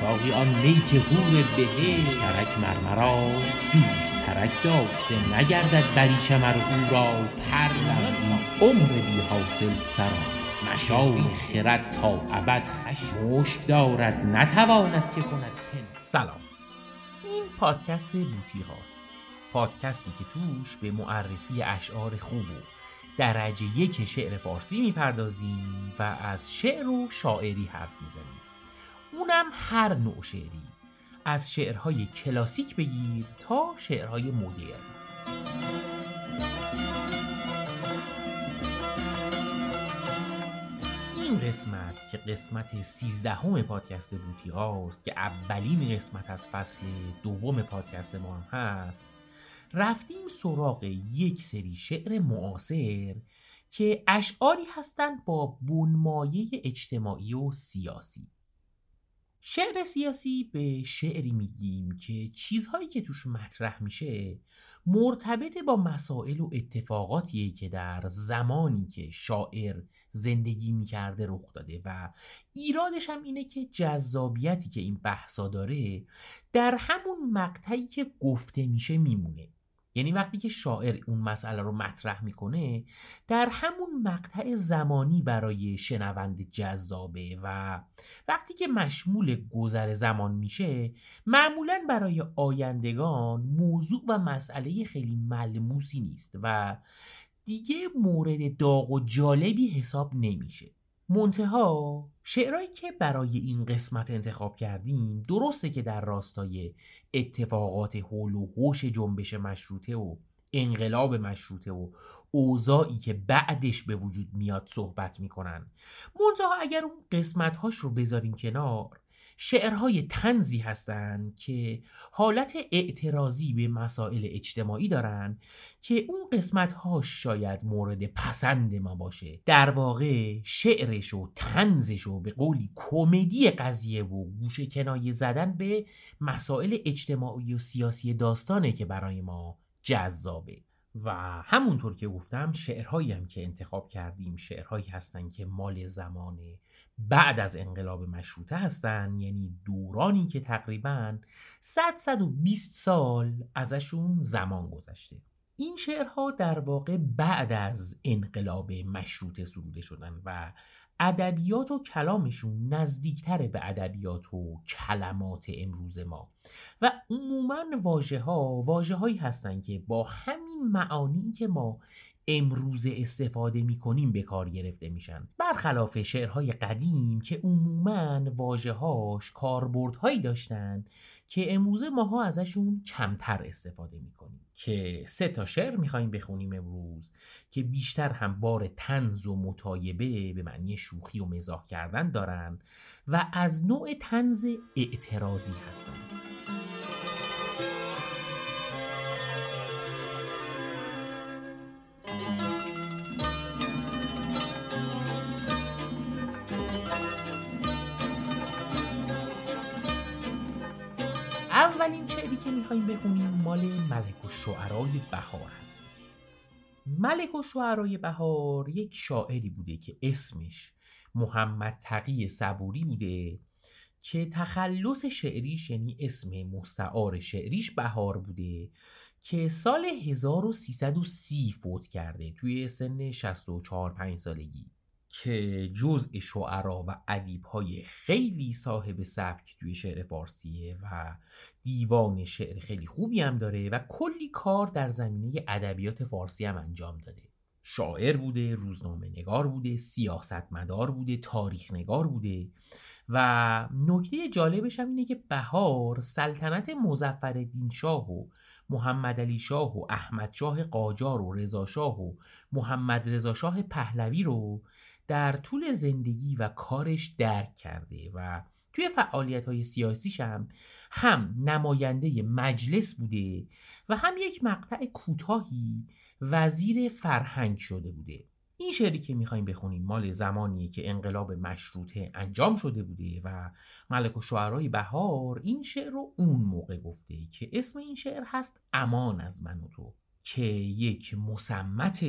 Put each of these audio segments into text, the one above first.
ساقی آن می که هور بهشت ترک مرمرا دوست ترک داشته نگردد بری کمر او را. پر عمر بی حاصل سرا. مشام خرد تا ابد خشمشک دارد. نتواند که کند پن سلام. این پادکست بوتی هاست پادکستی که توش به معرفی اشعار خوب و درجه یک شعر فارسی می‌پردازیم و از شعر و شاعری حرف می‌زنیم. اونم هر نوع شعری. از شعرهای کلاسیک بگیر تا شعرهای مدرن. این قسمت که قسمت سیزدهم پادکست بوتی هاست که اولین قسمت از فصل دوم پادکست ما هم هست رفتیم سراغ یک سری شعر معاصر که اشعاری هستند با بنمایه اجتماعی و سیاسی. شعر سیاسی به شعری میگیم که چیزهایی که توش مطرح میشه مرتبط با مسائل و اتفاقاتیه که در زمانی که شاعر زندگی می‌کرده رخ داده و ایرادش هم اینه که جذابیتی که این بحثا داره در همون مقطعی که گفته میشه میمونه. یعنی وقتی که شاعر اون مسئله رو مطرح می‌کنه در همون مقطع زمانی برای شنونده جذابه و وقتی که مشمول گذر زمان میشه معمولا برای آیندگان موضوع و مسئله خیلی ملموسی نیست و دیگه مورد داغ و جالبی حساب نمیشه. منتها شعرهایی که برای این قسمت انتخاب کردیم درسته که در راستای اتفاقات حول و حوش جنبش مشروطه و انقلاب مشروطه و اوضاعی که بعدش به وجود میاد صحبت می‌کنن. منتها اگر اون قسمت هاش رو بذاریم کنار شعرهای تنزی هستند که حالت اعتراضی به مسائل اجتماعی دارن که اون قسمت هاش شاید مورد پسند ما باشه. در واقع شعرش و تنزش و به قولی کمدی قضیه و گوشه کنایه زدن به مسائل اجتماعی و سیاسی داستانه که برای ما جذابه. و همونطور که گفتم شعرهایی هم که انتخاب کردیم شعرهایی هستن که مال زمان بعد از انقلاب مشروطه هستن یعنی دورانی که تقریبا 100 120 سال ازشون زمان گذشته. این شعرها در واقع بعد از انقلاب مشروطه سروده شدن و ادبیات و کلامشون نزدیکتر به ادبیات و کلمات امروز ما. و عموما واژه ها واژه هایی هستن که با همین معانی که ما امروز استفاده می کنیم به کار گرفته میشن. برخلاف شعرهای قدیم که عموما واژه هاش کاربردهایی داشتن که امروز ماها ازشون کمتر استفاده می‌کنیم. که سه تا شعر می‌خوایم بخونیم امروز که بیشتر هم بار تنز و متایبه به معنی شوخی و مزاح کردن دارن و از نوع تنز اعتراضی هستند می‌خوایم بخونیم مال ملک و شعرهای بهار هست ملک و شعرهای بهار یک شاعری بوده که اسمش محمد تقی صبوری بوده که تخلص شعریش یعنی اسم مستعار شعریش بهار بوده که سال 1330 فوت کرده توی سن 64 5 سالگی. که جزء شعرا و ادیب خیلی صاحب سبک توی شعر فارسیه و دیوان شعر خیلی خوبی هم داره و کلی کار در زمینه ادبیات فارسی هم انجام داده. شاعر بوده، روزنامه نگار بوده، سیاستمدار بوده، تاریخ نگار بوده و نکته جالبش هم اینه که بهار سلطنت مزفر شاه و محمد علی شاه و احمد شاه قاجار و رضا شاه و محمد رضا شاه پهلوی رو در طول زندگی و کارش درک کرده و توی فعالیت های سیاسیش هم هم نماینده مجلس بوده و هم یک مقطع کوتاهی وزیر فرهنگ شده بوده. این شعری که می‌خوایم بخونیم مال زمانی که انقلاب مشروطه انجام شده بوده و ملک و شعرهای بهار این شعر رو اون موقع گفته که اسم این شعر هست امان از من و تو که یک مسمت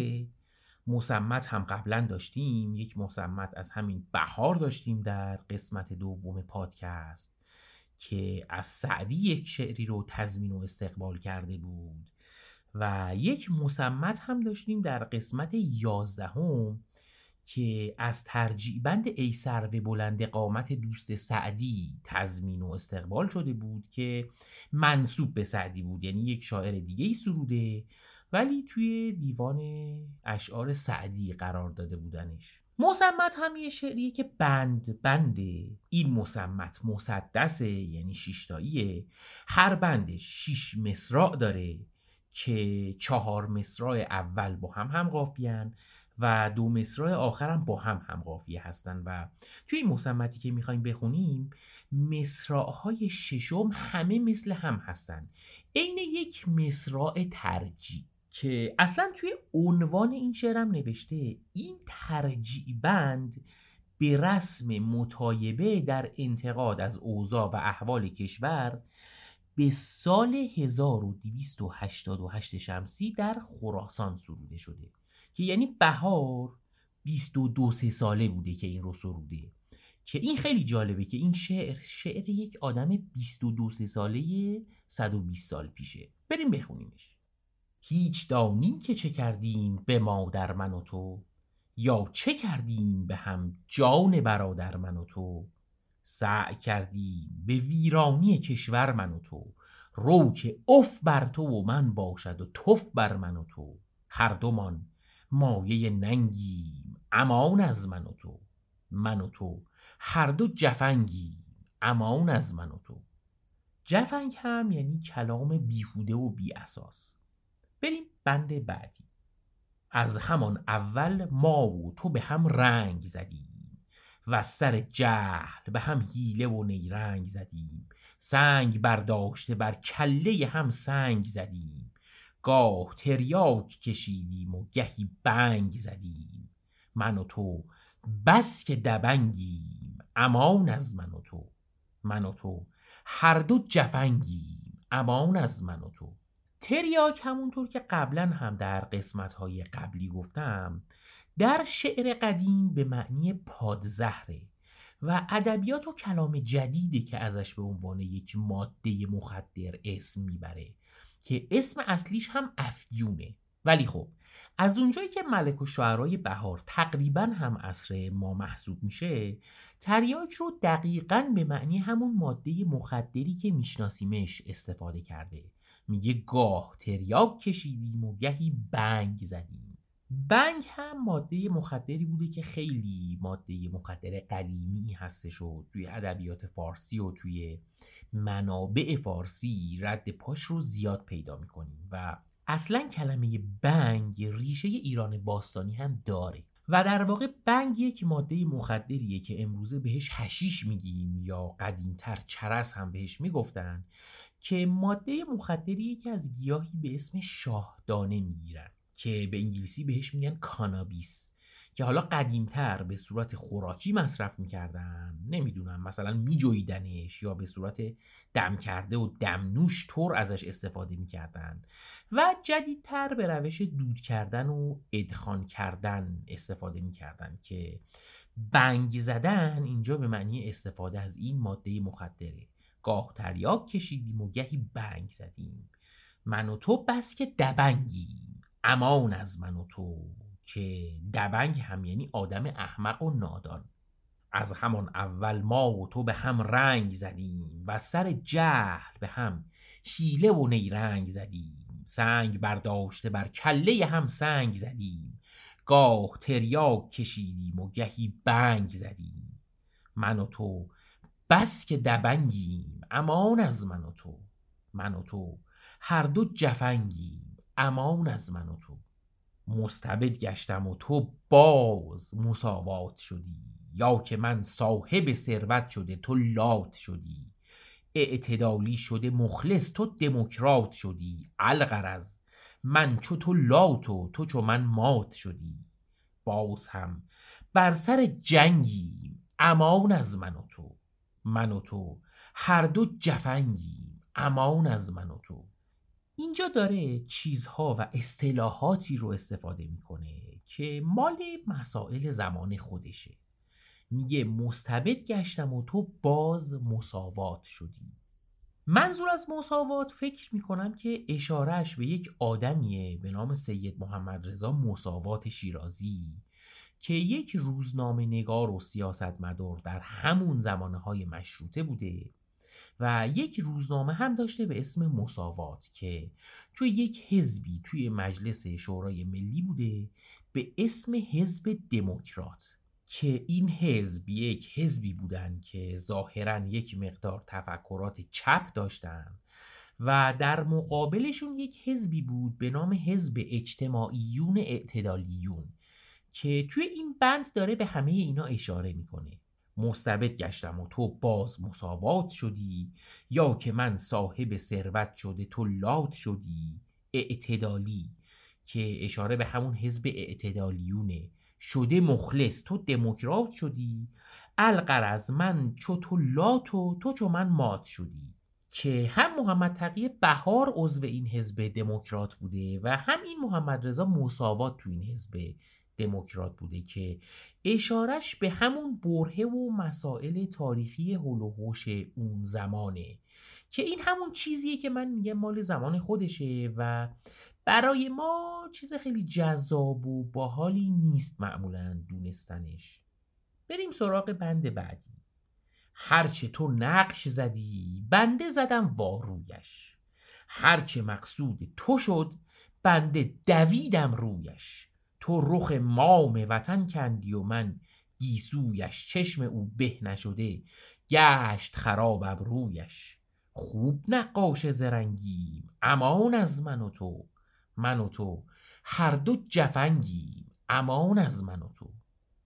مسمت هم قبلا داشتیم یک مسمت از همین بهار داشتیم در قسمت دوم پادکست که از سعدی یک شعری رو تضمین و استقبال کرده بود و یک مسمت هم داشتیم در قسمت یازدهم که از ترجیع بند ای سرو بلند قامت دوست سعدی تضمین و استقبال شده بود که منصوب به سعدی بود یعنی یک شاعر دیگه ای سروده ولی توی دیوان اشعار سعدی قرار داده بودنش. مسمت هم یه شعریه که بند بنده این مسمت مسدسه یعنی شیشتاییه. هر بندش شیش مصراع داره که چهار مصراع اول با هم هم قافیان و دو مصرع آخر هم با هم هم قافیه هستن و توی این مسمتی که می‌خوایم بخونیم های ششم همه مثل هم هستن. عین یک مصرع ترجیع که اصلا توی عنوان این شعرم نوشته این ترجیع بند به رسم مطایبه در انتقاد از اوضاع و احوال کشور به سال 1288 شمسی در خراسان سروده شده که یعنی بهار 22 سه ساله بوده که این رو سروده. که این خیلی جالبه که این شعر شعر یک آدم 22 سه ساله 120 سال پیشه. بریم بخونیمش. هیچ دانی که چه کردیم به مادر من و تو یا چه کردیم به هم جان برادر من و تو؟ سعی کردیم به ویرانی کشور من و تو رو که اف بر تو و من باشد و تف بر من و تو. هر دومان مایه ننگیم امان از من و تو. من و تو هر دو جفنگیم امان از من و تو. جفنگ هم یعنی کلام بیهوده و بی اساس بریم بند بعدی. از همان اول ما و تو به هم رنگ زدیم و سر جهل به هم هیله و نیرنگ زدیم. سنگ برداشته بر کله هم سنگ زدیم. گاه تریاک کشیدیم و گهی بنگ زدیم. من و تو بس که دبنگیم امان از من و تو. من و تو هر دو جفنگیم امان از من و تو. تریاک همونطور که قبلا هم در قسمت های قبلی گفتم در شعر قدیم به معنی پادزهره و ادبیات و کلام جدیده که ازش به عنوان یک ماده مخدر اسم می‌بره که اسم اصلیش هم افیونه. ولی خب از اونجایی که ملک و شعرهای بهار تقریبا هم اصر ما محسوب میشه تریاک رو دقیقا به معنی همون ماده مخدری که میشناسیمش استفاده کرده. میگه گاه تریاک کشیدیم و گهی بنگ زدیم. بنگ هم ماده مخدری بوده که خیلی ماده مخدر قدیمی هستش و توی ادبیات فارسی و توی منابع فارسی رد پاش رو زیاد پیدا می‌کنیم و اصلا کلمه بنگ ریشه ایران باستانی هم داره. و در واقع بنگ یک ماده مخدریه که امروزه بهش هشیش میگیم یا قدیمتر چرس هم بهش می‌گفتن که ماده مخدریه که از گیاهی به اسم شاهدانه می‌گیرن که به انگلیسی بهش میگن کانابیس. که حالا قدیمتر به صورت خوراکی مصرف می‌کردن. نمی‌دونم مثلا میجویدنش یا به صورت دم کرده و دمنوش طور ازش استفاده می‌کردن. و جدیدتر به روش دود کردن و ادخان کردن استفاده می‌کردن که بنگ زدن اینجا به معنی استفاده از این ماده مخدره. گاه تریاک کشیدیم و گهی بنگ زدیم. من و تو بس که دبنگیم. امان از من و تو. که دبنگ هم یعنی آدم احمق و نادان. از همان اول ما و تو به هم رنگ زدیم و سر جهل به هم حیله و نیرنگ زدیم. سنگ برداشته بر کله هم سنگ زدیم. گاه تریاک کشیدیم و گهی بنگ زدیم. من و تو بس که دبنگیم امان از من و تو. من و تو هر دو جفنگیم امان از من و تو. مستبد گشتم و تو باز مساوات شدی یا که من صاحب ثروت شده تو لات شدی. اعتدالی شده مخلص تو دموکرات شدی الغرض من چو تو لات و تو چو من مات شدی. باز هم بر سر جنگی امان از من و تو. من و تو هر دو جفنگی امان از من و تو. اینجا داره چیزها و اصطلاحاتی رو استفاده می‌کنه که مال مسائل زمان خودشه. میگه مستبد گشتم و تو باز مساوات شدی. منظور از مساوات فکر می‌کنم که اشارهش به یک آدمیه به نام سید محمد رضا مساوات شیرازی که یک روزنامه نگار و سیاستمدار در همون زمانه های مشروطه بوده و یک روزنامه هم داشته به اسم مساوات که توی یک حزبی توی مجلس شورای ملی بوده به اسم حزب دموکرات که این حزب یک حزبی بودن که ظاهرا یک مقدار تفکرات چپ داشتن و در مقابلشون یک حزبی بود به نام حزب اجتماعیون اعتدالیون که توی این بند داره به همه اینا اشاره می‌کنه. مستبد گشتم و تو باز مساوات شدی یا که من صاحب ثروت شده تو لات شدی. اعتدالی که اشاره به همون حزب اعتدالیونه. شده مخلص تو دموکرات شدی. القرز من چو تو لات و تو چو من مات شدی. که هم محمد تقی بهار عضو این حزب دموکرات بوده و هم این محمد رضا مساوات تو این حزب دموکرات بوده که اشارش به همون برهه و مسائل تاریخی هلوهوش اون زمانه که این همون چیزیه که من میگم مال زمان خودشه و برای ما چیز خیلی جذاب و باحالی نیست معمولا دونستنش. بریم سراغ بند بعدی. هرچه تو نقش زدی بنده زدم وارویش. هرچه مقصود تو شد بنده دویدم رویش. تو رخ مام وطن کندی و من گیسویش چشم او به نشده گشت خراب ابرویش. خوب نقاش زرنگیم امان از من و تو. من و تو هر دو جفنگیم امان از من و تو.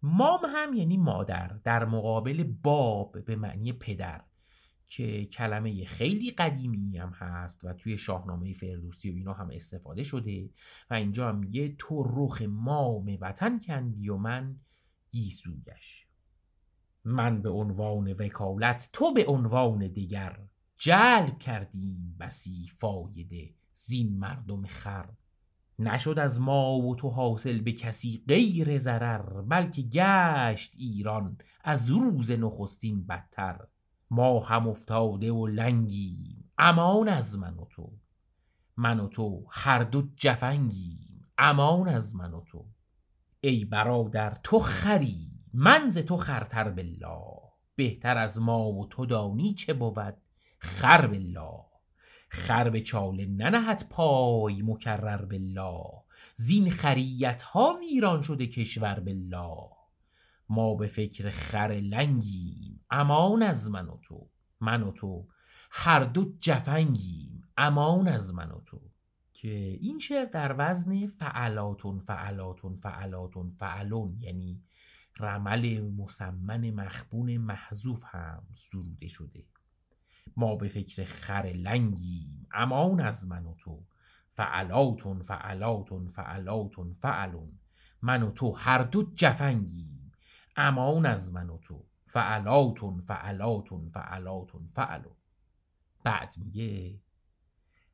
مام هم یعنی مادر در مقابل باب به معنی پدر. که کلمه خیلی قدیمی هم هست و توی شاهنامه فردوسی و اینا هم استفاده شده و اینجا هم میگه تو رخ مام وطن کندی و من گیسویش. من به عنوان وکالت تو به عنوان دیگر جلب کردیم بسی فایده زین مردم خر. نشد از ما و تو حاصل به کسی غیر ضرر بلکه گشت ایران از روز نخستین بدتر. ما هم افتاده و لنگیم. امان از من و تو. من و تو هر دو جفنگیم. امان از من و تو. ای برادر تو خری. منز تو خرتر بالله. بهتر از ما و تو دانی چه بود؟ خر بالله. خر به چاله ننهد پای مکرر بالله. زین خریت ها ویران شده کشور بالله. ما به فکر خر لنگیم امان از من و تو. من و تو. هر دو جفنگیم امان از من و تو. که این شعر در وزن فعلاتون فعلاتون فعلاتون فعلون. یعنی رمل مسمن مخبون محذوف هم سروده شده. ما به فکر خر لنگیم امان از من و تو. فعلاتون فعلاتون فعلاتون فعلون. من و تو هر دو جفنگیم. امان از من و تو. فعلاتون فعلاتون فعلاتون فعلون بعد میگه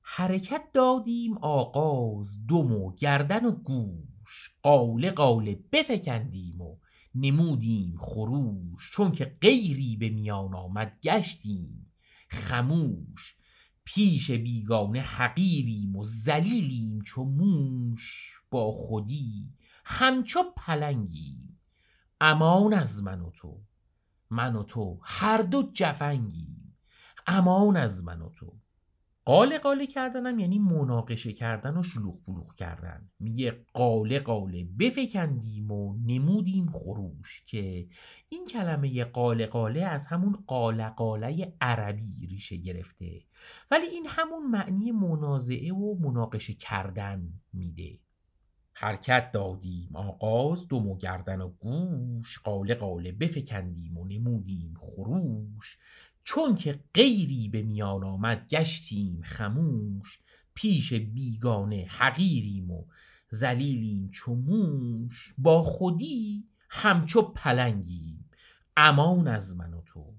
حرکت دادیم آغاز دم و گردن و گوش. قاله قاله بفکندیم و نمودیم خروش. چون که غیری به میان آمد گشتیم خموش. پیش بیگانه حقیریم و زلیلیم چو موش. با خودی همچو پلنگیم امان از من و تو. من و تو هر دو جفنگیم. امان از من و تو. قاله قاله کردنم یعنی مناقشه کردن و شلوغ بلوغ کردن. میگه قاله قاله بفکندیم و نمودیم خروش که این کلمه قاله قاله از همون قاله قاله عربی ریشه گرفته. ولی این همون معنی منازعه و مناقشه کردن میده. حرکت دادیم. آغاز دم و گردن و گوش. قاله قاله بفکندیم و نمودیم خروش. چون که غیری به میان آمد گشتیم خموش. پیش بیگانه حقیریم و زلیلیم چو موش. با خودی همچو پلنگیم. امان از من و تو.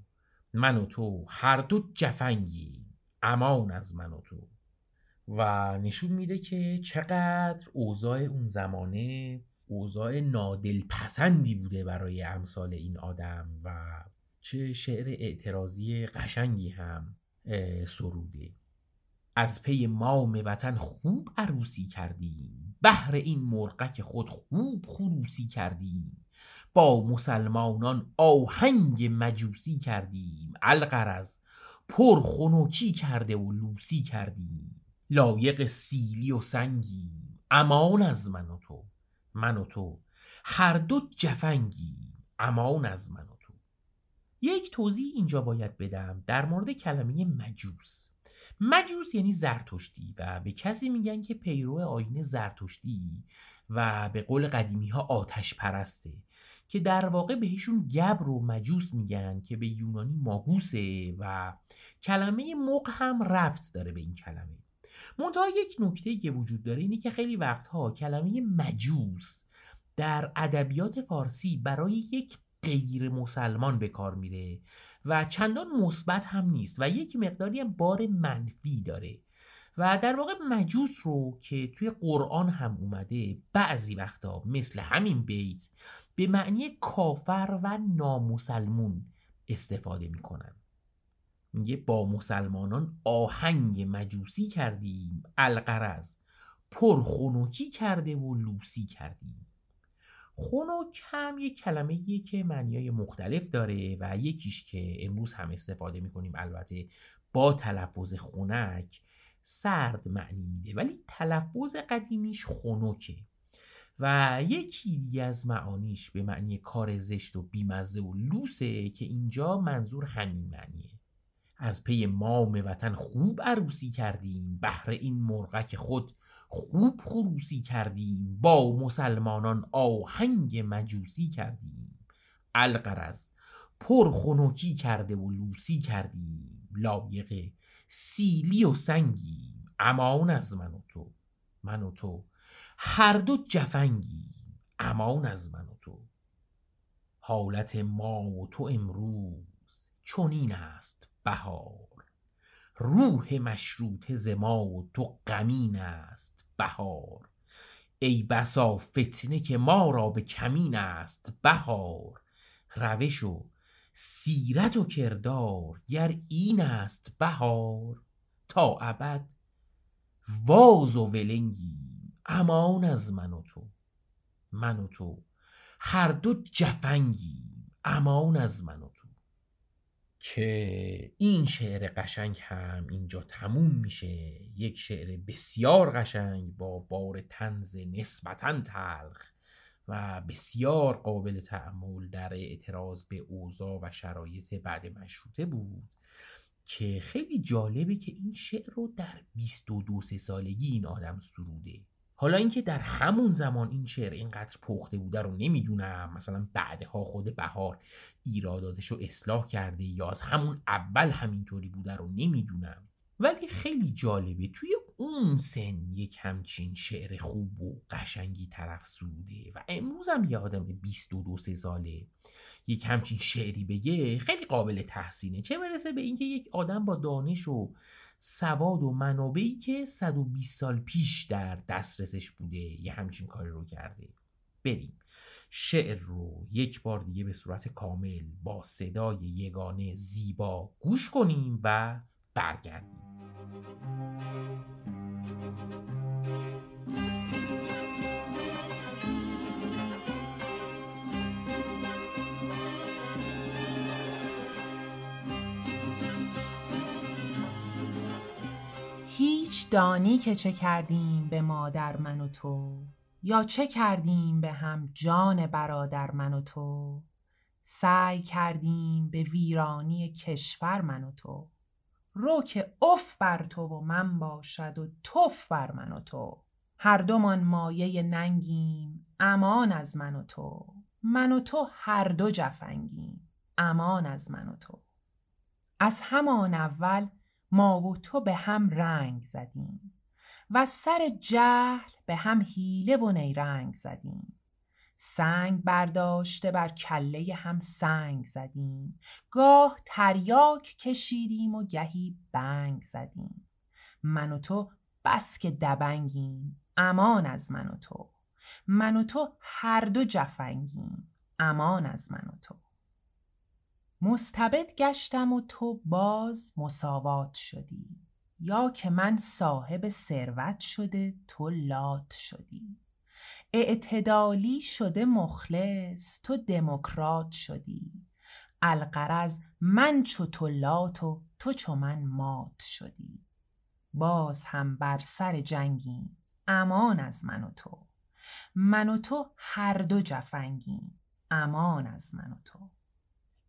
من و تو هر دو جفنگیم. امان از من و تو. و نشون میده که چقدر اوضاع اون زمانه اوضاع نادل پسندی بوده برای امثال این آدم و چه شعر اعتراضی قشنگی هم سروده. از پی مام وطن خوب عروسی کردیم بهر این مرقک خود خوب خروسی کردیم. با مسلمانان آهنگ مجوسی کردیم القرز پر خنوکی کرده و لوسی کردیم. لایق سیلی و سنگی. امان از من و تو. من و تو. هر دو جفنگی. امان از من و تو. یک توضیح اینجا باید بدم در مورد کلمه مجوس. مجوس یعنی زرتشتی و به کسی میگن که پیرو آین زرتشتی و به قول قدیمی ها آتش پرسته که در واقع بهشون گبر و مجوس میگن که به یونانی ماگوسه و کلمه مق هم ربط داره به این کلمه. منتها یک نکته که وجود داره اینه که خیلی وقتها کلمه مجوس در ادبیات فارسی برای یک غیر مسلمان به کار میره و چندان مثبت هم نیست و یک مقداری هم بار منفی داره. و در واقع مجوس رو که توی قرآن هم اومده بعضی وقتا مثل همین بیت به معنی کافر و نامسلمون استفاده می‌کنن. میگه با مسلمانان آهنگ مجوسی کردیم القرز پرخونوکی کرده و لوسی کردیم. خنک هم یک کلمه که معنیای مختلف داره و یکیش که امروز هم استفاده می‌کنیم البته با تلفظ خونک سرد معنی میده ولی تلفظ قدیمیش خنکه. و یکی دیگه از معانیش به معنی کار زشت و بیمزه و لوسه که اینجا منظور همین معنیه. از پی مام وطن خوب عروسی کردیم بهر این مرغک خود خوب خروسی کردیم با مسلمانان آهنگ مجوسی کردیم. القرز پر خنوکی کرده و لوسی کردیم لایق سیلی و سنگی. امان از من و تو من و تو. هر دو جفنگی امان از من و تو. حالت ما و تو امروز چنین است. بهار. روح مشروط زما و تو غمین است بهار. ای بسا فتنه که ما را به کمین است بهار. روش و سیرت و کردار گر این است بهار. تا ابد واز و ولنگی امان از من و تو. من و تو. هر دو جفنگی امان از من و تو که این شعر قشنگ هم اینجا تموم میشه. یک شعر بسیار قشنگ با بار تنز نسبتا تلخ و بسیار قابل تعمل در اعتراض به اوضاع و شرایط بعد مشروطه بود که خیلی جالبه که این شعر رو در 22 سالگی این آدم سروده. حالا اینکه در همون زمان این شعر اینقدر پخته بوده رو نمی‌دونم. مثلا بعدها خود بهار ایراداتش رو اصلاح کرده یا از همون اول همینطوری بوده رو نمی‌دونم. ولی خیلی جالبه. توی اون سن یک همچین شعر خوب و قشنگی طرف سروده و امروز هم یه آدم 22 ساله یک همچین شعری بگه خیلی قابل تحسینه. چه برسه به اینکه یک آدم با دانش و سواد و منابعی که 120 سال پیش در دسترسش بوده یه همچین کاری رو کرده. بریم. شعر رو یک بار دیگه به صورت کامل با صدای یگانه زیبا گوش کنیم و برگردیم. هیچ دانی که چه کردیم به مادر من و تو یا چه کردیم به هم جان برادر من و تو؟ سعی کردیم به ویرانی کشور من و تو. رو که اف بر تو و من باشد و توف بر من و تو. هر دومان مایه ننگیم امان از من و تو. من و تو هر دو جفنگیم امان از من و تو. از همان اول ما و تو به هم رنگ زدیم و سر جهل به هم حیله و نیرنگ زدیم. سنگ برداشته بر کله هم سنگ زدیم. گاه تریاک کشیدیم و گهی بنگ زدیم. من و تو بس که دبنگیم. امان از من و تو. من و تو هر دو جفنگیم. امان از من و تو. مستبد گشتم و تو باز مساوات شدی. یا که من صاحب ثروت شده تو لات شدی. اعتدالی شده مخلص تو دموکرات شدی. القرز من چو تو لات و تو چو من مات شدی. باز هم بر سر جنگیم امان از من و تو. من و تو هر دو جفنگیم امان از من و تو.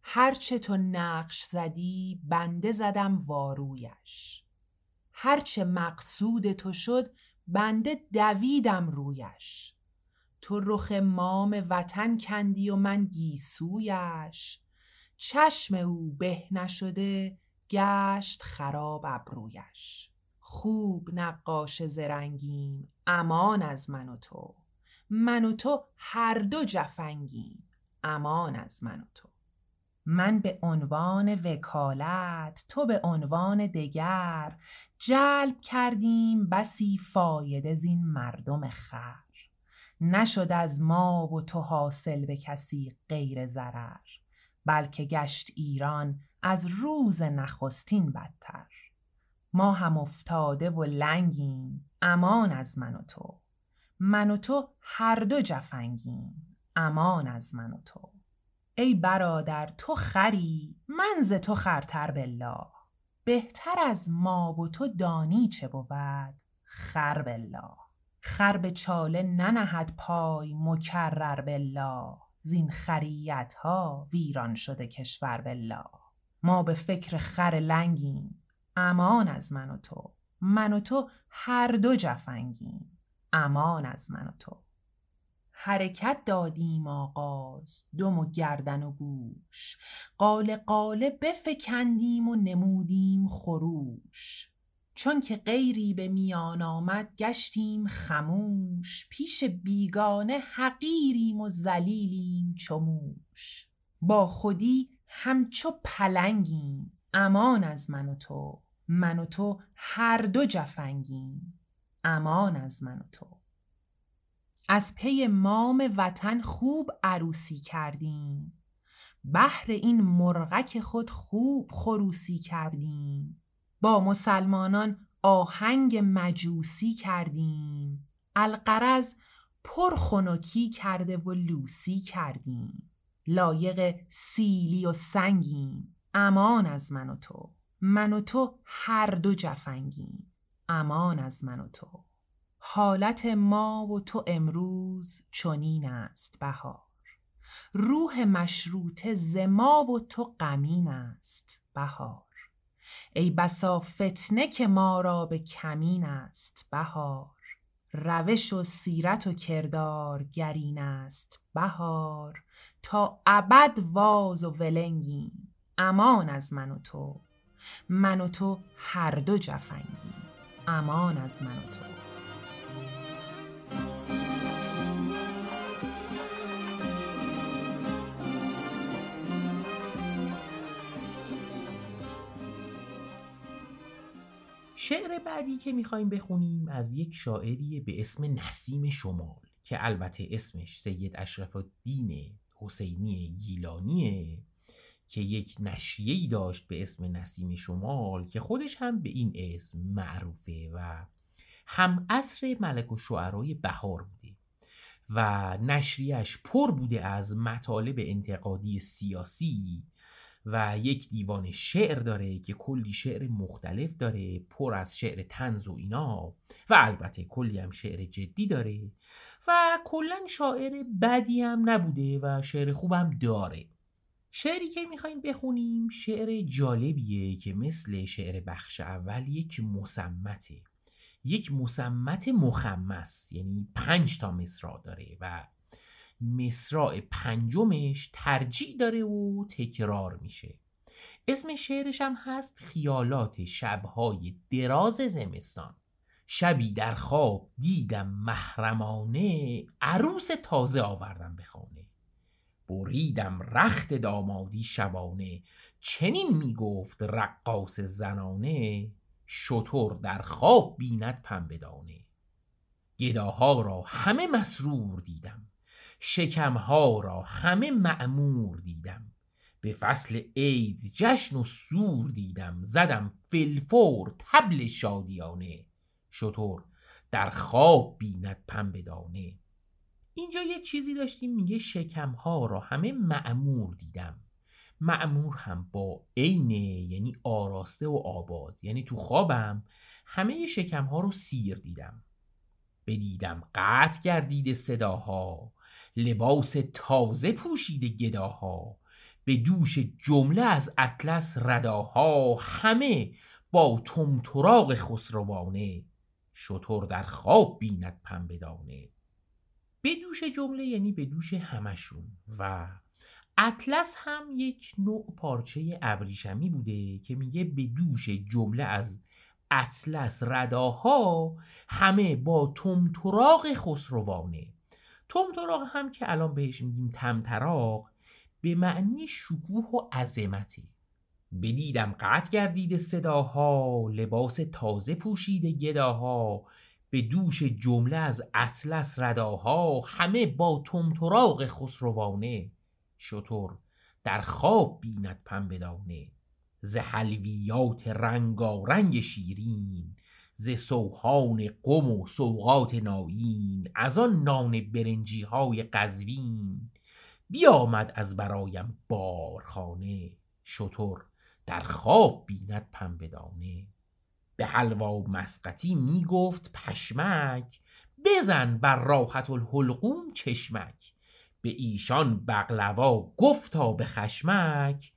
هرچه تو نقش زدی بنده زدم وارویش. هرچه مقصود تو شد بنده دویدم رویش. تو رخ مام وطن کندی و من گیسویش. چشم او به نشده گشت خراب ابرویش. خوب نقاش زرنگیم امان از من و تو. من و تو هر دو جفنگیم امان از من و تو. من به عنوان وکالت تو به عنوان دگر جلب کردیم بسی فایده زین مردم خر. نشد از ما و تو حاصل به کسی غیر ضرر بلکه گشت ایران از روز نخستین بدتر. ما هم افتاده و لنگیم امان از من و تو. من و تو هر دو جفنگیم امان از من و تو. ای برادر تو خری من ز تو خرتر بالله. بهتر از ما و تو دانی چه بود؟ خر بالله. خر به چاله ننهد پای مکرر بالله. زین خریت ها ویران شده کشور بالله. ما به فکر خر لنگیم امان از من و تو. من و تو هر دو جفنگیم امان از من و تو. حرکت دادیم آغاز دم و گردن و گوش. قال قاله بفکندیم و نمودیم خروش. چون که غیری به میان آمد گشتیم خموش. پیش بیگانه حقیریم و ذلیلیم چموش با خودی همچو پلنگیم امان از من و تو. من و تو هر دو جفنگیم امان از من و تو. از پی مام وطن خوب عروسی کردیم. بهر این مرغک خود خوب خروسی کردیم. با مسلمانان آهنگ مجوسی کردیم. القرز پر خنکی کرده و لوسی کردیم. لایق سیلی و سنگیم. امان از من و تو. من و تو هر دو جفنگیم. امان از من و تو. حالت ما و تو امروز چنین است بهار. روح مشروطه ز ما و تو غمین است بهار. ای بسا فتنه که ما را به کمین است بهار. روش و سیرت و کردار گرین است بهار. تا ابد واز و ولنگیم امان از من و تو. من و تو هر دو جفنگیم امان از من و تو. شعر بعدی که می‌خوایم بخونیم از یک شاعری به اسم نسیم شمال که البته اسمش سید اشرف الدین حسینی گیلانیه که یک نشریه‌ای داشت به اسم نسیم شمال که خودش هم به این اسم معروفه و هم اصر ملک و شعرهای بهار بوده و نشریهش پر بوده از مطالب انتقادی سیاسی و یک دیوان شعر داره که کلی شعر مختلف داره پر از شعر تنز و اینا و البته کلی هم شعر جدی داره و کلا شاعر بدی هم نبوده و شعر خوبم داره. شعری که می‌خوایم بخونیم شعر جالبیه که مثل شعر بخش اول یک مسمته. یک مسمت مخمس یعنی پنج تا مصرع داره و مصراع پنجمش ترجیع داره و تکرار میشه. اسم شعرش هم هست خیالات شبهای دراز زمستان. شبی در خواب دیدم محرمانه عروس تازه آوردم به خانه. بریدم رخت دامادی شبانه چنین می‌گفت رقاص زنانه شطور در خواب بیند پنبدانه گداها را همه مسرور دیدم. شکمها را همه معمور دیدم. به فصل عید جشن و سور دیدم. زدم فلفور تبل شادیانه. شطور در خواب بیند پنبه دانه. اینجا یه چیزی داشتیم میگه شکمها را همه معمور دیدم. معمور هم با عینه یعنی آراسته و آباد. یعنی تو خوابم همه شکمها رو سیر دیدم. بدیدم قطع گردید صداها. لباس تازه پوشیده گداها. به دوش جمله از اطلس رداها همه با تمتراغ خسروانه شطور در خواب بیند پنبدانه به دوش جمله یعنی به دوش همشون و اطلس هم یک نوع پارچه ابریشمی بوده که میگه به دوش جمله از اطلس رداها همه با تمتراغ خسروانه تمتراغ هم که الان بهش میگیم تمتراغ به معنی شکوه و عظمته بدیدم قطع گردید صداها لباس تازه پوشیده گداها به دوش جمله از اطلس رداها همه با تمتراغ خسروانه. شطور در خواب بیند پنبدانه ز حلویات شیرین ز سوهان قم و سوقات ناین از آن نان برنجی های قزوین. بیامد از برایم بارخانه شطور در خواب بیند پنبدانه به حلوا مسقطی می گفت پشمک بزن بر راحت الحلقوم چشمک. به ایشان بغلوا گفتا به خشمک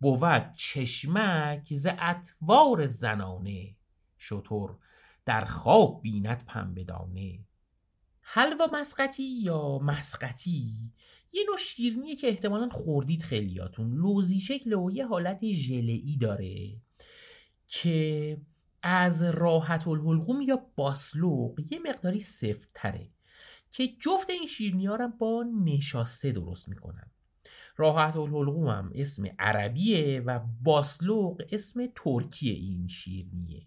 بود چشمک ز اطوار زنانه. شطور در خواب بیند پنبدانه حلوا مسقطی یا مسقطی؟ یه نوع شیرنیه که احتمالا خوردید خیلیاتون. لوزی شکل و یه حالت ژلئی داره که از راحت الحلقوم یا باسلوق یه مقداری سفت تره که جفت این شیرنی ها با نشاسته درست می‌کنن. راحت الحلقوم هم اسم عربیه و باسلوق اسم ترکی این شیرنیه.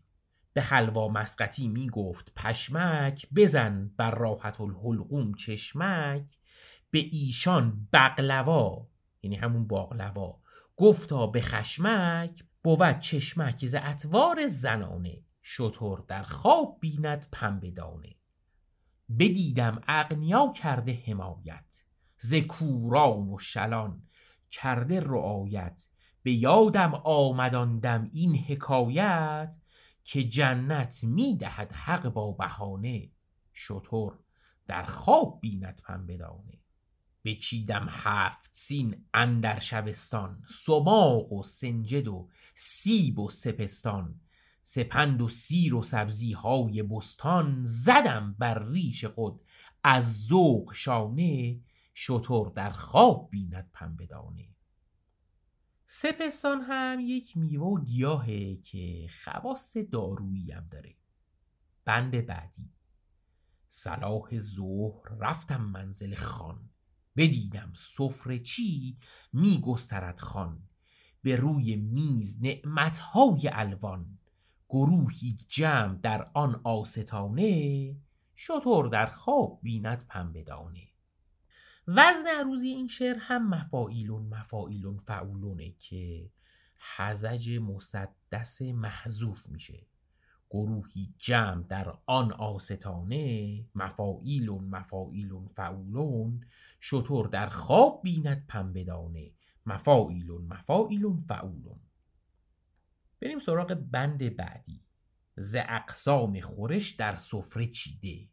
به حلوا مسقطی می‌گفت پشمک بزن بر راحت الحلقوم چشمک به ایشان بقلوا. یعنی همون باقلوا. گفتا به خشمک بود چشمک ز اطوار زنانه شطور در خواب بیند پنبدانه بدیدم اغنیا کرده حمایت ز کوران و شلان کرده رعایت. به یادم آمداندم این حکایت که جنت می‌دهد حق با بهانه. شطور در خواب بیند پنبدانه بچیدم هفت سین اندر شبستان سماق و سنجد و سیب و سپستان. سپند و سیر و سبزی های بستان زدم بر ریش خود. از ذوق شانه شطور در خواب بیند پنبدانه سپستان هم یک میوه و گیاهه که خواست دارویی هم داره. بند بعدی. صلاح ظهر رفتم منزل خان. بدیدم سفره چی می گسترد خان. به روی میز نعمتهای الوان. گروهی جمع در آن آستانه. شطور در خواب بیند پنبدانه وزن عروضی این شعر هم مفاعیلون مفاعیلون فعولونه که حزج مسدس محذوف میشه. گروهی جمع در آن آستانه مفاعیلون مفاعیلون فعولون شطور در خواب بیند پنبدانه مفاعیلون مفاعیلون فعولون. بریم سراغ بند بعدی. ز اقسام خورش در سفره چیده.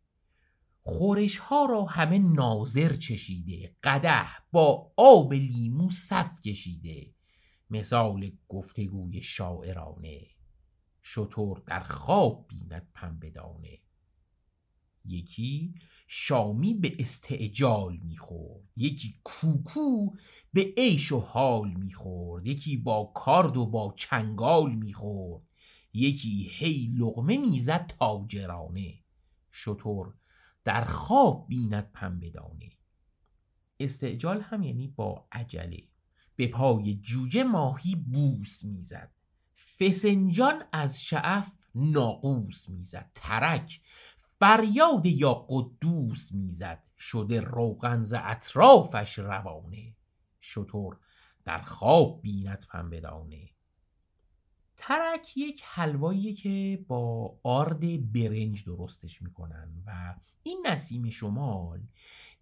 خورش ها را همه ناظر چشیده قده با آب لیمو صف کشیده. مثال گفتگوی شاعرانه شطور در خواب بیند پنبدانه یکی شامی به استعجال می‌خورد یکی کوکو به عیش و حال می‌خورد یکی با کارد و با چنگال می‌خورد یکی هی لغمه می‌زد تاجرانه. شطور در خواب بیند پنبدانه استعجال هم یعنی با عجله. به پای جوجه ماهی بوس می‌زد. فسنجان از شعف ناقوس می‌زد. ترک فریاد یا قدوس می‌زد. شده روغن ز اطرافش روانه. شطور در خواب بیند پنبدانه ترک یک حلواییه که با آرد برنج درستش می‌کنن و این نسیم شمال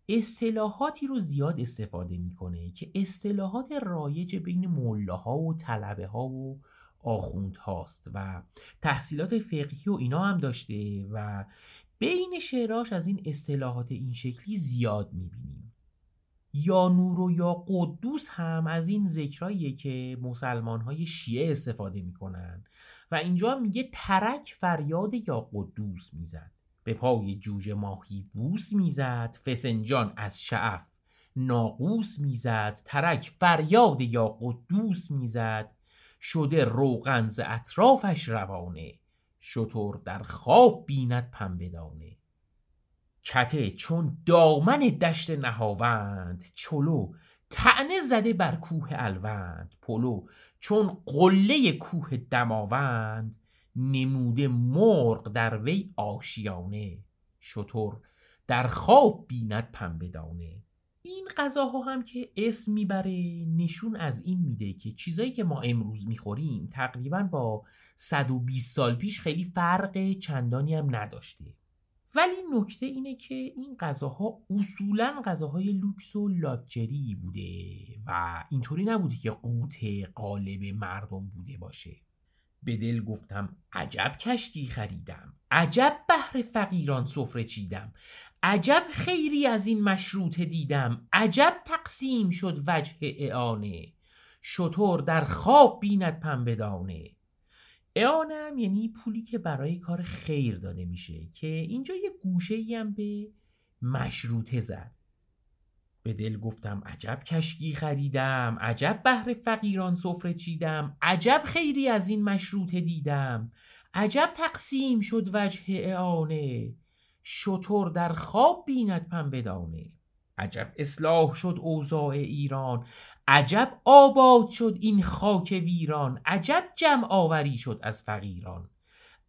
اصطلاحاتی رو زیاد استفاده می‌کنه که اصطلاحات رایج بین ملاها و طلبه ها و آخوند هاست و تحصیلات فقهی و اینا هم داشته و بین شعراش از این اصطلاحات این شکلی زیاد می‌بینیم. یا نور و یا قدوس هم از این ذکراییه که مسلمان های شیعه استفاده می‌کنن. و اینجا میگه ترک فریاد یا قدوس می‌زد. به پای جوجه ماهی بوس می‌زد. فسنجان از شعف ناقوس می‌زد. ترک فریاد یا قدوس می‌زد. شده روغن ز اطرافش روانه. شطور در خواب بیند پنبدانه کته چون دامن دشت نهاوند چلو تعنه زده بر کوه الوند پلو چون قله کوه دماوند نموده مرغ در وی آشیانه شطور در خواب بیند پنبدانه این غذاها هم که اسم می‌بره نشون از این میده که چیزایی که ما امروز می‌خوریم تقریبا با 120 سال پیش خیلی فرق چندانی هم نداشته. ولی نکته اینه که این غذاها اصولا غذاهای لوکس و لاکچری بوده و اینطوری نبوده که قوت قالب مردم بوده باشه. به دل گفتم عجب کشتی خریدم. عجب بهر فقیران سفره چیدم. عجب خیری از این مشروطه دیدم. عجب تقسیم شد وجه اعانه. شطور در خواب بیند پنبدانه اعانه هم یعنی پولی که برای کار خیر داده میشه که اینجا یه گوشه هم به مشروطه زد. به دل گفتم عجب کشکی خریدم عجب بهر فقیران سفره چیدم عجب خیری از این مشروطه دیدم. عجب تقسیم شد وجه اعانه شطور در خواب بیند پنبدانه عجب اصلاح شد اوضاع ایران. عجب آباد شد این خاک ویران. عجب جمع آوری شد از فقیران.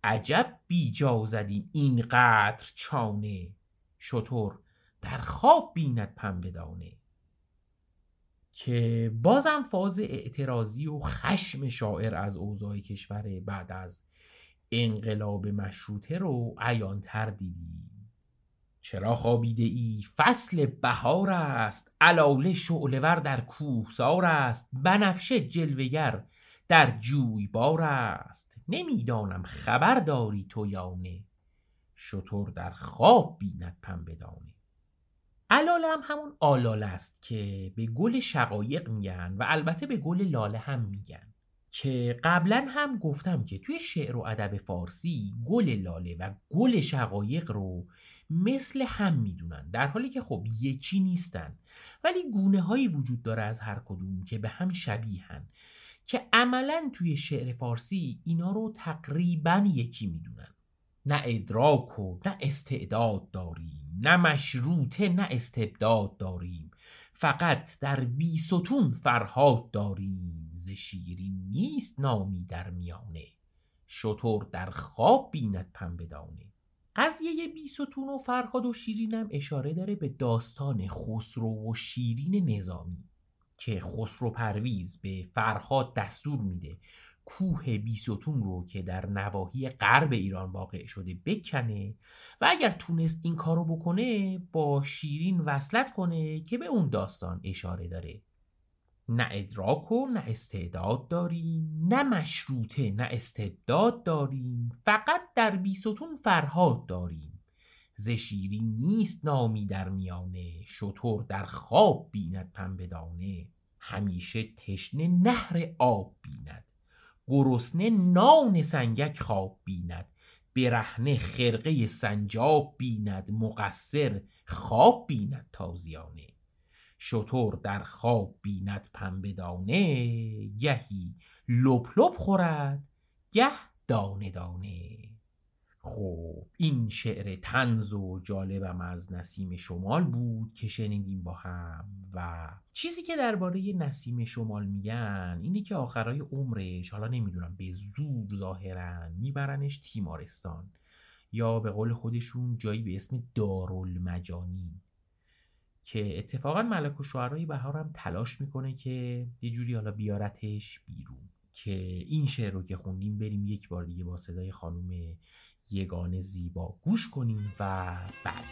عجب بیجا زدیم این قدر چانه. شطور در خواب بیند پنبدانه که بازم فاز اعتراضی و خشم شاعر از اوضاع کشور بعد از انقلاب مشروطه رو عیانتر دیدیم چرا خوابیده ای؟ فصل بهار است. علاله شعلور در کوهسار است. بنفشه جلوگر در جویبار است. نمی‌دانم خبر داری تو یا نه. شطور در خواب بیند پنبدانه علاله هم همون آلاله است که به گل شقایق میگن و البته به گل لاله هم میگن. که قبلا هم گفتم که توی شعر و ادب فارسی گل لاله و گل شقایق رو مثل هم می‌دونن در حالی که خب یکی نیستن. ولی گونه هایی وجود داره از هر کدوم که به هم شبیهن که عملا توی شعر فارسی اینا رو تقریبا یکی می‌دونن. نه ادراک و نه استعداد داریم نه مشروطه نه استبداد داریم. فقط در بی ستون فرهاد داریم. ز شیرین نیست نامی در میانه. شطور در خواب بیند پنبدانه قضیه بی ستون و فرهاد و شیرین هم اشاره داره به داستان خسرو و شیرین نظامی که خسرو پرویز به فرهاد دستور میده کوه بیستون رو که در نواحی غرب ایران واقع شده بکنه و اگر تونست این کارو بکنه با شیرین وصلت کنه که به اون داستان اشاره داره. نه ادراک و نه استعداد داریم نه مشروطه نه استبداد داریم فقط در بیستون فرهاد داریم. ز شیرین نیست نامی در میانه شطور در خواب بیند پنبدانه همیشه تشنه نهر آب بیند گرسنه نان سنگک خواب بیند برهنه خرقه سنجاب بیند مقصر خواب بیند تازیانه. شطور در خواب بیند پنبدانه گهی لپ لپ خورد گه دانه دانه. خب این شعر تنز و جالبم از نسیم شمال بود که شنیدیم با هم و چیزی که درباره نسیم شمال میگن اینه که آخرای عمرش حالا نمی‌دونم به زور ظاهرا میبرنش تیمارستان یا به قول خودشون جایی به اسم دارالمجانین که اتفاقا ملک و شعرهای بهار هم تلاش می‌کنه که یه جوری حالا بیارتش بیرون که این شعر رو که خوندیم بریم یک بار دیگه با صدای خانم یگان زیبا گوش کنیم و بعد.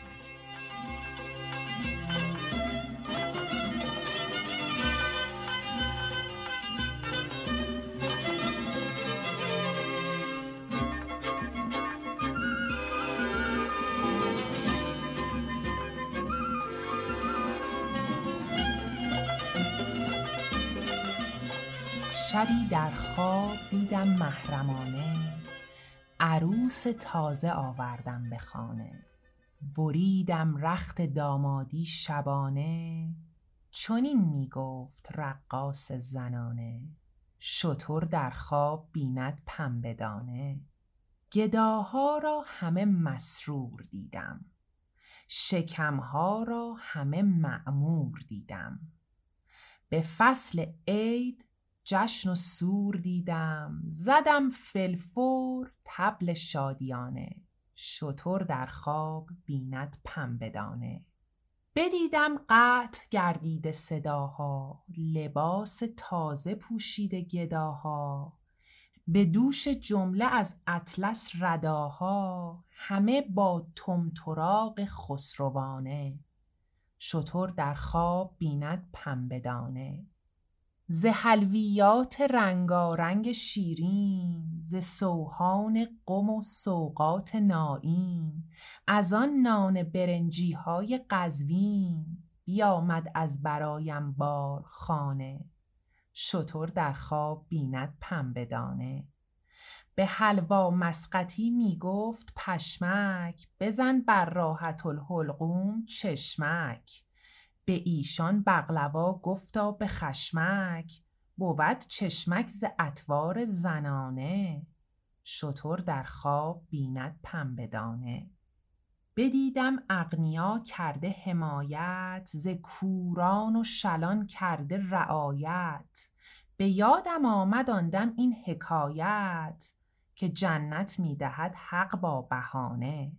شبی در خواب دیدم محرمانه عروس تازه آوردم به خانه. بریدم رخت دامادی شبانه چنین می گفت رقاص زنانه. شتر در خواب بیند پنبه دانه گداها را همه مسرور دیدم. شکمها را همه معمور دیدم. به فصل عید جشن و سور دیدم زدم فلفور تبل شادیانه شتر در خواب بیند پنبه دانه بدیدم قطع گردیده صداها لباس تازه پوشیده گداها. به دوش جمله از اطلس رداها همه با تمتراق خسروانه. شتر در خواب بیند پنبه دانه ز حلویات رنگارنگ شیرین ز سوهان قم و سوغات نایین از آن نان برنجی های قزوین بیامد از برایم بار خانه. شتر در خواب بیند پنبه دانه به حلوا مسقطی می گفت پشمک بزن بر راحت الحلقوم چشمک. به ایشان بغلوا گفتا به خشمک بود چشمک ز اطوار زنانه شتر در خواب بیند پنبه دانه بدیدم اغنیا کرده حمایت ز کوران و شلان کرده رعایت. به یادم آمد این حکایت که جنت می دهد حق با بهانه.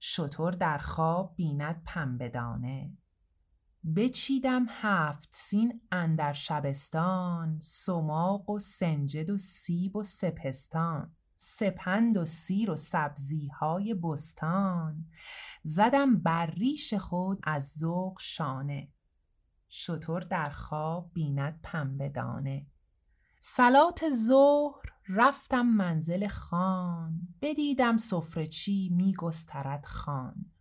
شتر در خواب بیند پنبه دانه بچیدم هفت سین اندر شبستان سماق و سنجد و سیب و سپستان سپند و سیر و سبزی های بستان. زدم بر ریش خود از ذوق شانه. شتر در خواب بیند پنبه دانه. صلات ظهر رفتم منزل خان. بدیدم سفره چی می گسترد خان.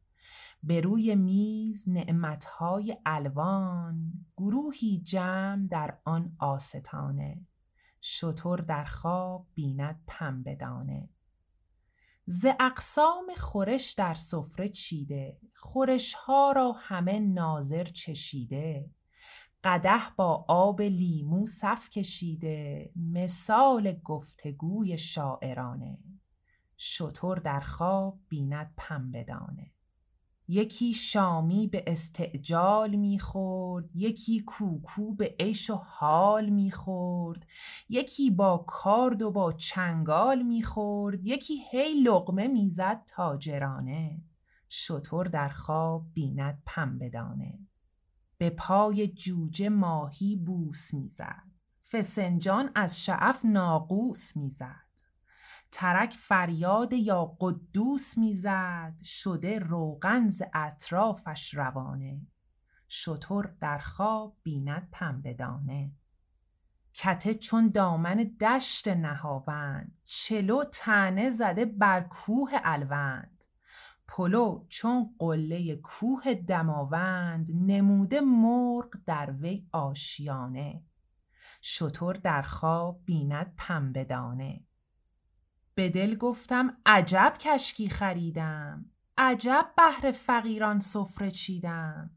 به روی میز نعمتهای الوان گروهی جمع در آن آستانه. شتر در خواب بیند پنبه دانه ز اقسام خورش در سفره چیده خورشها را همه ناظر چشیده. قدح با آب لیمو صف کشیده مثال گفتگوی شاعرانه. شتر در خواب بیند پنبه دانه یکی شامی به استعجال می‌خورد یکی کوکو به عیش و حال می‌خورد یکی با کارد و با چنگال می‌خورد یکی هی لقمه می‌زد تاجرانه شتر در خواب بیند پنبه دانه به پای جوجه ماهی بوس می‌زد. فسنجان از شعف ناقوس می‌زد. ترک فریاد یا قدوس می‌زد شده روغن اطرافش روانه. شتر در خواب بیند پنبه دانه کته چون دامن دشت نهاوند چلو تنه زده بر کوه الوند. پلو چون قله کوه دماوند نموده مرغ در وی آشیانه. شتر در خواب بیند پنبه دانه به دل گفتم عجب کشکی خریدم. عجب بهر فقیران سفره چیدم.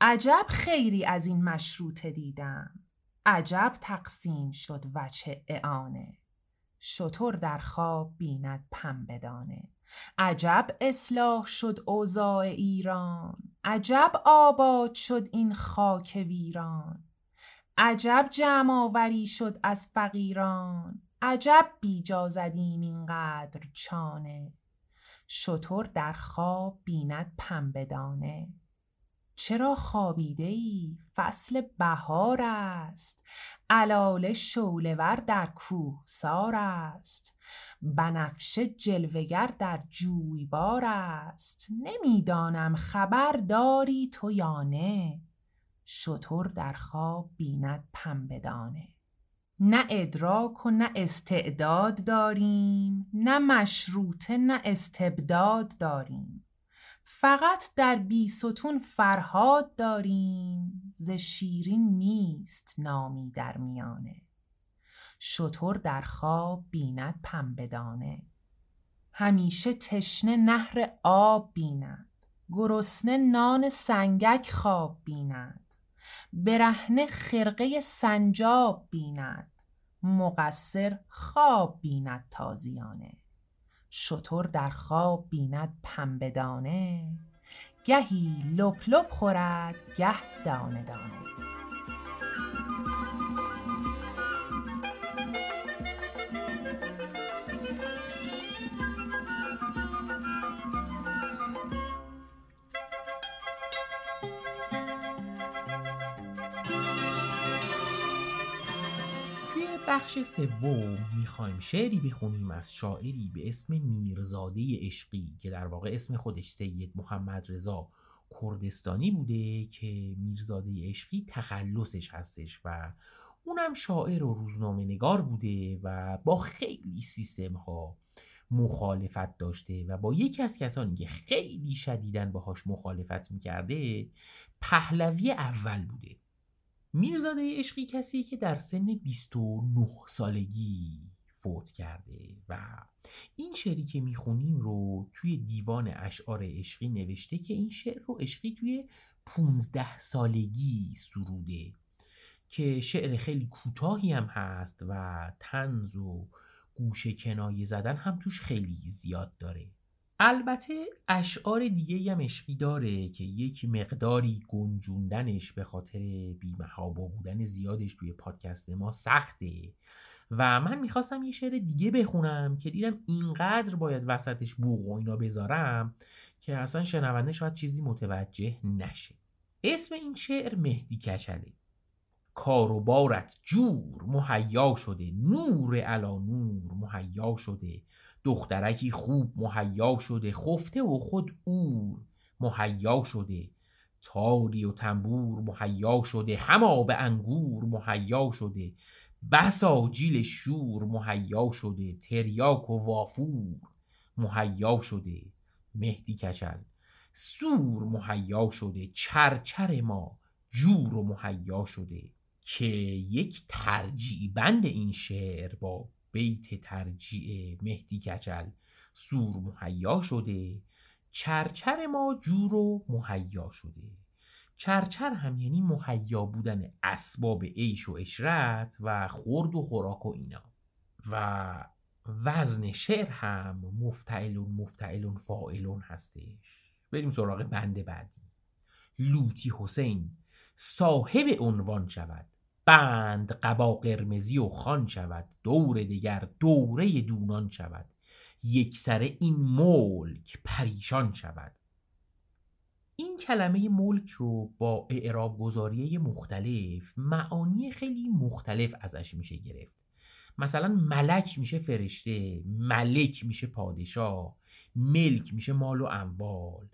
عجب خیری از این مشروطه دیدم. عجب تقسیم شد وچه اعانه. شتر در خواب بیند پنبه دانه عجب اصلاح شد اوضاع ایران. عجب آباد شد این خاک ویران. عجب جمع آوری شد از فقیران. عجب بیجا زدیم اینقدر چانه. شطور در خواب بیند پنبدانه چرا خابیده ای؟ فصل بهار است. علال شولور در سار است. بنفشه جلوگر در جویبار است. نمی‌دانم خبر داری تو یا نه. شطور در خواب بیند پنبدانه نه ادراک و نه استعداد داریم نه مشروطه نه استبداد داریم. فقط در بیستون فرهاد داریم ز شیرین نیست نامی در میانه. شطور در خواب بیند پنبدانه همیشه تشنه نهر آب بیند گرسنه نان سنگک خواب بیند. برهنه خرقه سنجاب بیند مقصر خواب بیند تازیانه. شطور در خواب بیند پنبدانه گهی لپ لپ خورد گه دانه دانه. بخش سوم می‌خوایم شعری بخونیم از شاعری به اسم میرزاده عشقی که در واقع اسم خودش سید محمد رضا کردستانی بوده که میرزاده عشقی تخلصش هستش و اونم شاعر و روزنامه نگار بوده و با خیلی سیستم ها مخالفت داشته و با یکی از کسانی که خیلی شدیدن باهاش مخالفت می‌کرده پهلوی اول بوده. میرزاده عشقی کسی که در سن 29 سالگی فوت کرده و این شعری که می‌خونیم رو توی دیوان اشعار عشقی نوشته که این شعر رو عشقی توی 15 سالگی سروده که شعر خیلی کوتاهی هم هست و تنز و گوشه کنایه زدن هم توش خیلی زیاد داره. البته اشعار دیگه هم عشقی داره که یک مقداری گنجوندنش به خاطر بیمهابا بودن زیادش توی پادکست ما سخته. و من می‌خواستم یه شعر دیگه بخونم که دیدم اینقدر باید وسطش بوغ و اینا بذارم که اصلا شنونده شاید چیزی متوجه نشه. اسم این شعر مهدی کشله کار و جور مهیا شده نور علا نور مهیا شده. دخترکی خوب مهیا شده خفته و خود اور مهیا شده. تاری و تنبور مهیا شده هما به انگور مهیا شده. بسا جیل شور مهیا شده تریاک و وافور مهیا شده. مهدی کچل سور مهیا شده چرچر ما جور و مهیا شده. که یک ترجیع بند این شعر با بیت ترجیع مهدی کچل سور مهیا شده چرچر ما جور و مهیا شده. چرچر هم یعنی مهیا بودن اسباب عیش و اشرت و خورد و خوراک و اینا. و وزن شعر هم مفتعلون مفتعلون فائلون هستش. بریم سراغ بند بعدی. لوتی حسین صاحب عنوان شود. بند قبا قرمزی و خان شود. دور دیگر دوره دونان شود. یک سر این ملک پریشان شود. این کلمه ملک رو با اعراب گذاری مختلف معانی خیلی مختلف ازش میشه گرفت. مثلا ملک میشه فرشته ملک میشه پادشاه ملک میشه مال و اموال.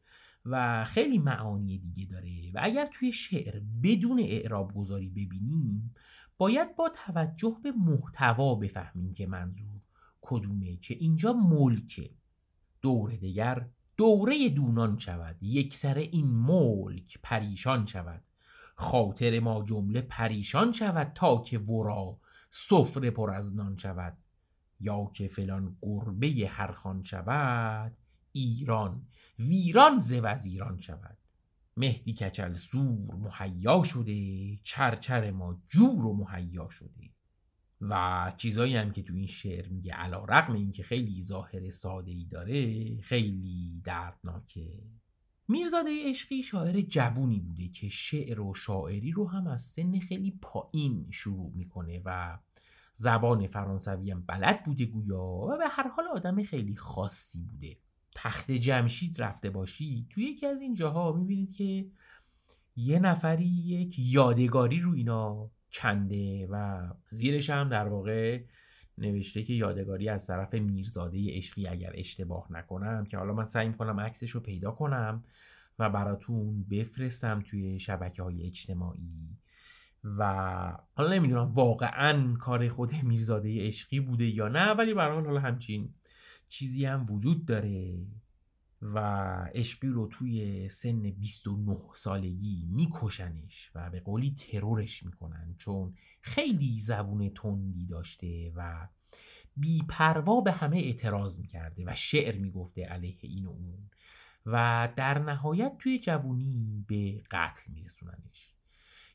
و خیلی معانی دیگه داره. و اگر توی شعر بدون اعراب گذاری ببینیم باید با توجه به محتوا بفهمیم که منظور کدومه که اینجا ملکه. دور دیگر دوره دونان شود یک سر این ملک پریشان شود. خاطر ما جمله پریشان شود تا که ورا سفره پر از نان شود. یا که فلان گربه هر خان شود ایران. ویران ز وزیران شود. مهدی کچل سور مهیا شده چرچر ما جور و مهیا شده. و چیزایی هم که تو این شعر میگه علا رقم این که خیلی ظاهر ساده ای داره خیلی دردناکه. میرزاده عشقی شاعر جوونی بوده که شعر و شاعری رو هم از سن خیلی پایین شروع می‌کنه و زبان فرانسوی هم بلد بوده گویا و به هر حال آدم خیلی خاصی بوده. تخت جمشید رفته باشید توی یکی از این جاها می‌بینید که یه نفری یک یادگاری رو اینا کنده و زیرش هم در واقع نوشته که یادگاری از طرف میرزاده عشقی اگر اشتباه نکنم که حالا من سعی می‌کنم عکسش رو پیدا کنم و براتون بفرستم توی شبکه های اجتماعی. و حالا نمی‌دونم واقعا کار خود میرزاده عشقی بوده یا نه ولی برای حالا همچین چیزی هم وجود داره و عشقی رو توی سن 29 سالگی میکشنش و به قولی ترورش می‌کنن چون خیلی زبون تندی داشته و بیپروا به همه اعتراض می‌کرده و شعر می‌گفته علیه این و اون و در نهایت توی جوونی به قتل میرسوننش.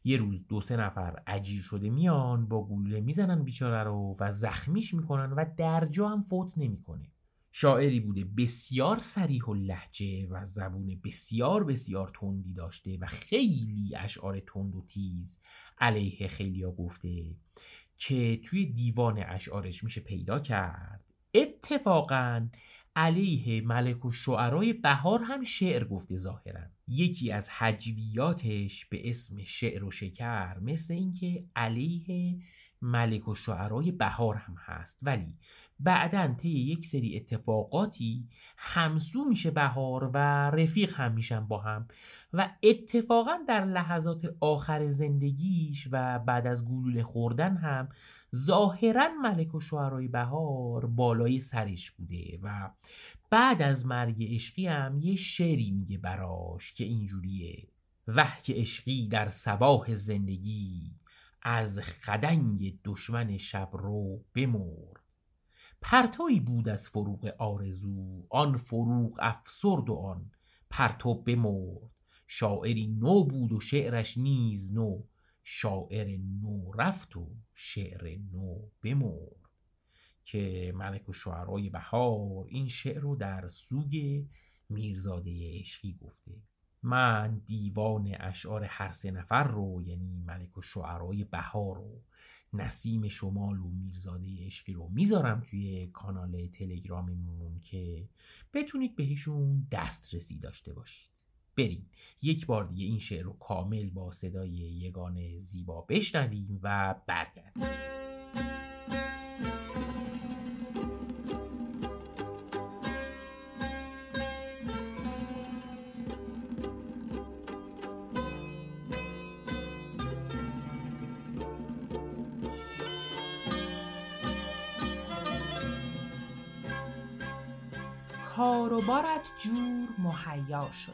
یه روز دو سه نفر عجیر شده میان با گلوله می‌زنن بیچاره رو و زخمیش می‌کنن و در جا هم فوت نمی‌کنه. شاعری بوده بسیار سریح و لحجه و زبون بسیار بسیار تندی داشته و خیلی اشعار تند و تیز علیه خیلیا گفته که توی دیوان اشعارش میشه پیدا کرد. اتفاقا علیه ملک و شعرای بهار هم شعر گفته ظاهرا. یکی از حجویاتش به اسم شعر و شکر مثل اینکه علیه ملک و شعرای بهار هم هست. ولی بعدا طی یک سری اتفاقاتی همسو میشه بهار و رفیق هم میشن با هم و اتفاقا در لحظات آخر زندگیش و بعد از گلوله خوردن هم ظاهرا ملک و شعرهای بهار بالای سرش بوده و بعد از مرگ عشقی هم یه شعری میگه براش که اینجوریه. وح که عشقی در سباه زندگی از خدنگ دشمن شب رو بمرد. پرتایی بود از فروغ آرزو آن فروغ افسرد و آن پرتو بمرد. شاعری نو بود و شعرش نیز نو. شاعر نو رفت و شعر نو بمرد. که ملک و شعرهای بهار این شعر رو در سوگ میرزاده عشقی گفته. من دیوان اشعار هر سه نفر رو یعنی ملک و شعرهای بهار رو نسیم شمال و میرزاده عشقی رو می‌ذارم توی کانال تلگراممون که بتونید بهشون دسترسی داشته باشید. بریم. یک بار دیگه این شعر رو کامل با صدای یگان زیبا بشنویم و برگردیم. کار و بارت جور مهیا شده.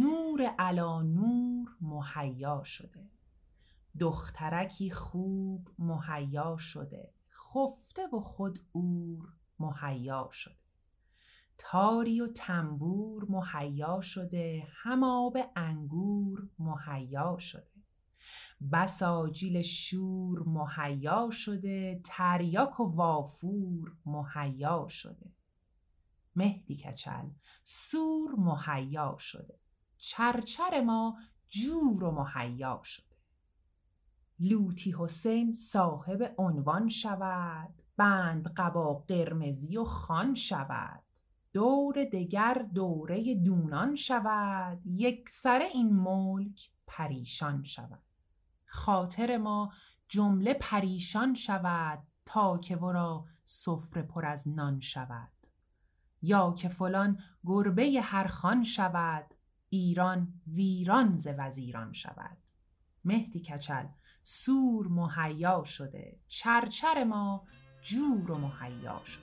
نور علا نور مهیا شده. دخترکی خوب مهیا شده. خفته و خود اور مهیا شده. تاری و تنبور مهیا شده. هماب انگور مهیا شده. بساجیل شور مهیا شده. تریاک و وافور مهیا شده. مهدی کچل. سور مهیا شده. چرچر ما جور و مهیا شده. لوتی حسین صاحب عنوان شود. بند قبا قرمزی و خان شود. دور دگر دوره دونان شود. یک سر این ملک پریشان شود. خاطر ما جمله پریشان شود تا که ورا سفره پر از نان شود. یا که فلان گربه هر خان شود ایران ویران ز وزیران شود. مهدی کچل سور مهیا شده چرچر ما جور و مهیا شده.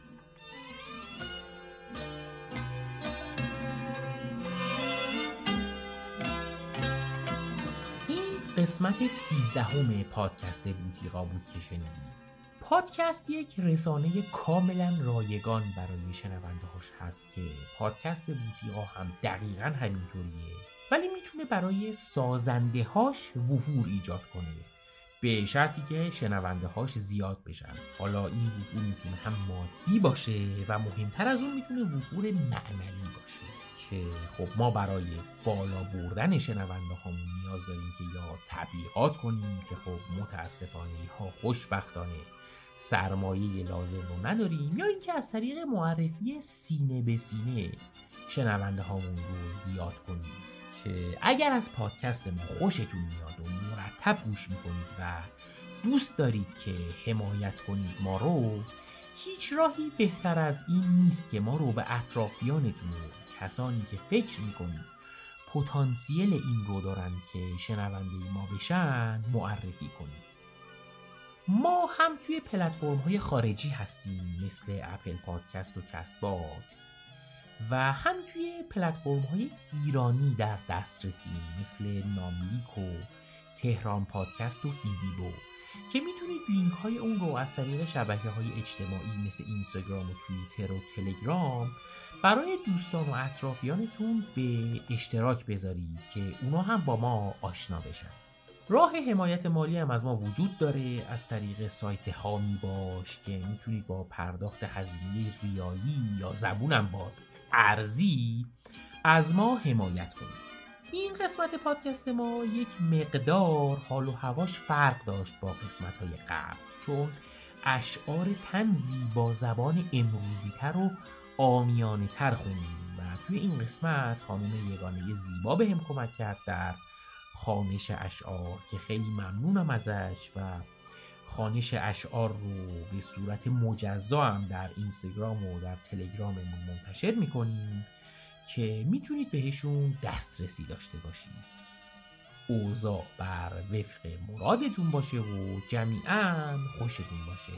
این قسمت سیزدهم پادکست بوتیقا بود که شنیدید. پادکست یک رسانه کاملا رایگان برای شنونده هاش هست که پادکست بوتیقا هم دقیقا همینطوریه ولی می‌تونه برای سازنده هاش وفور ایجاد کنه. به شرطی که شنونده هاش زیاد بشن. حالا این وفور می‌تونه هم مادی باشه و مهمتر از اون می‌تونه وفور معنوی باشه. که خب ما برای بالا بردن شنونده هامون نیاز داریم که یا تبلیغات کنیم که خب متاسفانه ها خوشبختانه سرمایه لازم رو نداریم یا اینکه از طریق معرفی سینه به سینه شنونده هامون رو زیاد کنیم که اگر از پادکست ما خوشتون میاد و مرتب گوش می‌کنید و دوست دارید که حمایت کنید ما رو هیچ راهی بهتر از این نیست که ما رو به اطرافیانتون و کسانی که فکر می‌کنید پتانسیل این رو دارن که شنونده ما بشن معرفی کنید. ما هم توی پلتفرم های خارجی هستیم مثل اپل پادکست و کست باکس. و هم توی پلتفرم های ایرانی در دسترسیم مثل ناملیک و تهران پادکست و فیدیبو که می‌تونید لینک های اون رو از طریق شبکه های اجتماعی مثل اینستاگرام و توییتر و تلگرام برای دوستان و اطرافیانتون به اشتراک بذارید که اونا هم با ما آشنا بشن. راه حمایت مالی هم از ما وجود داره. از طریق سایت هامی باش که می‌تونید با پرداخت هزینه ریالی یا زبونم باز ارزی از ما حمایت کنید این قسمت پادکست ما یک مقدار حال و هواش فرق داشت با قسمت های قبل چون اشعار تنزی با زبان امروزی تر و آمیانه تر خوندیم و توی این قسمت خانم یگانه زیبا به هم کمک کرد در خانش اشعار که خیلی ممنونم ازش و خانش اشعار رو به صورت مجزا هم در اینستاگرام و در تلگراممون منتشر می‌کنیم که می‌تونید بهشون دسترسی داشته باشید. اوضاع بر وفق مرادتون باشه و جمیعا خوشتون باشه.